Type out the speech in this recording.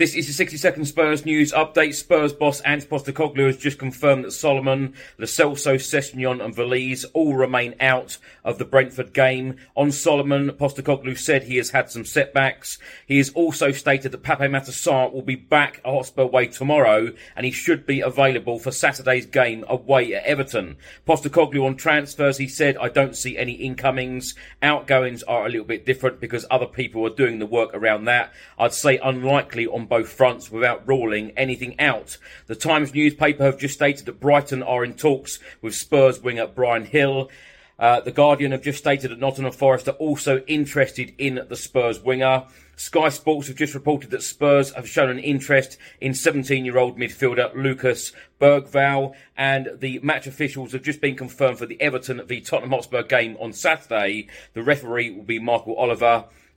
This is the 60 second Spurs news update. Spurs boss Ange Postecoglou has just confirmed that Solomon, Lo Celso, Sessegnon and Veliz all remain out of the Brentford game. On Solomon, Postecoglou said he has had some setbacks. He has also stated that Pape Matar will be back at Hotspur Way tomorrow and he should be available for Saturday's game away at Everton. Postecoglou on transfers, he said, I don't see any incomings. Outgoings are a little bit different because other people are doing the work around that. I'd say unlikely on both fronts without ruling anything out. The Times newspaper have just stated that Brighton are in talks with Spurs winger Bryan Gil. Uh, the Guardian have just stated that Nottingham Forest are also interested in the Spurs winger. Sky Sports have just reported that Spurs have shown an interest in 17-year-old midfielder Lucas Bergvall, and the match officials have just been confirmed for the Everton v Tottenham Hotspur game on Saturday. The referee will be Michael Oliver.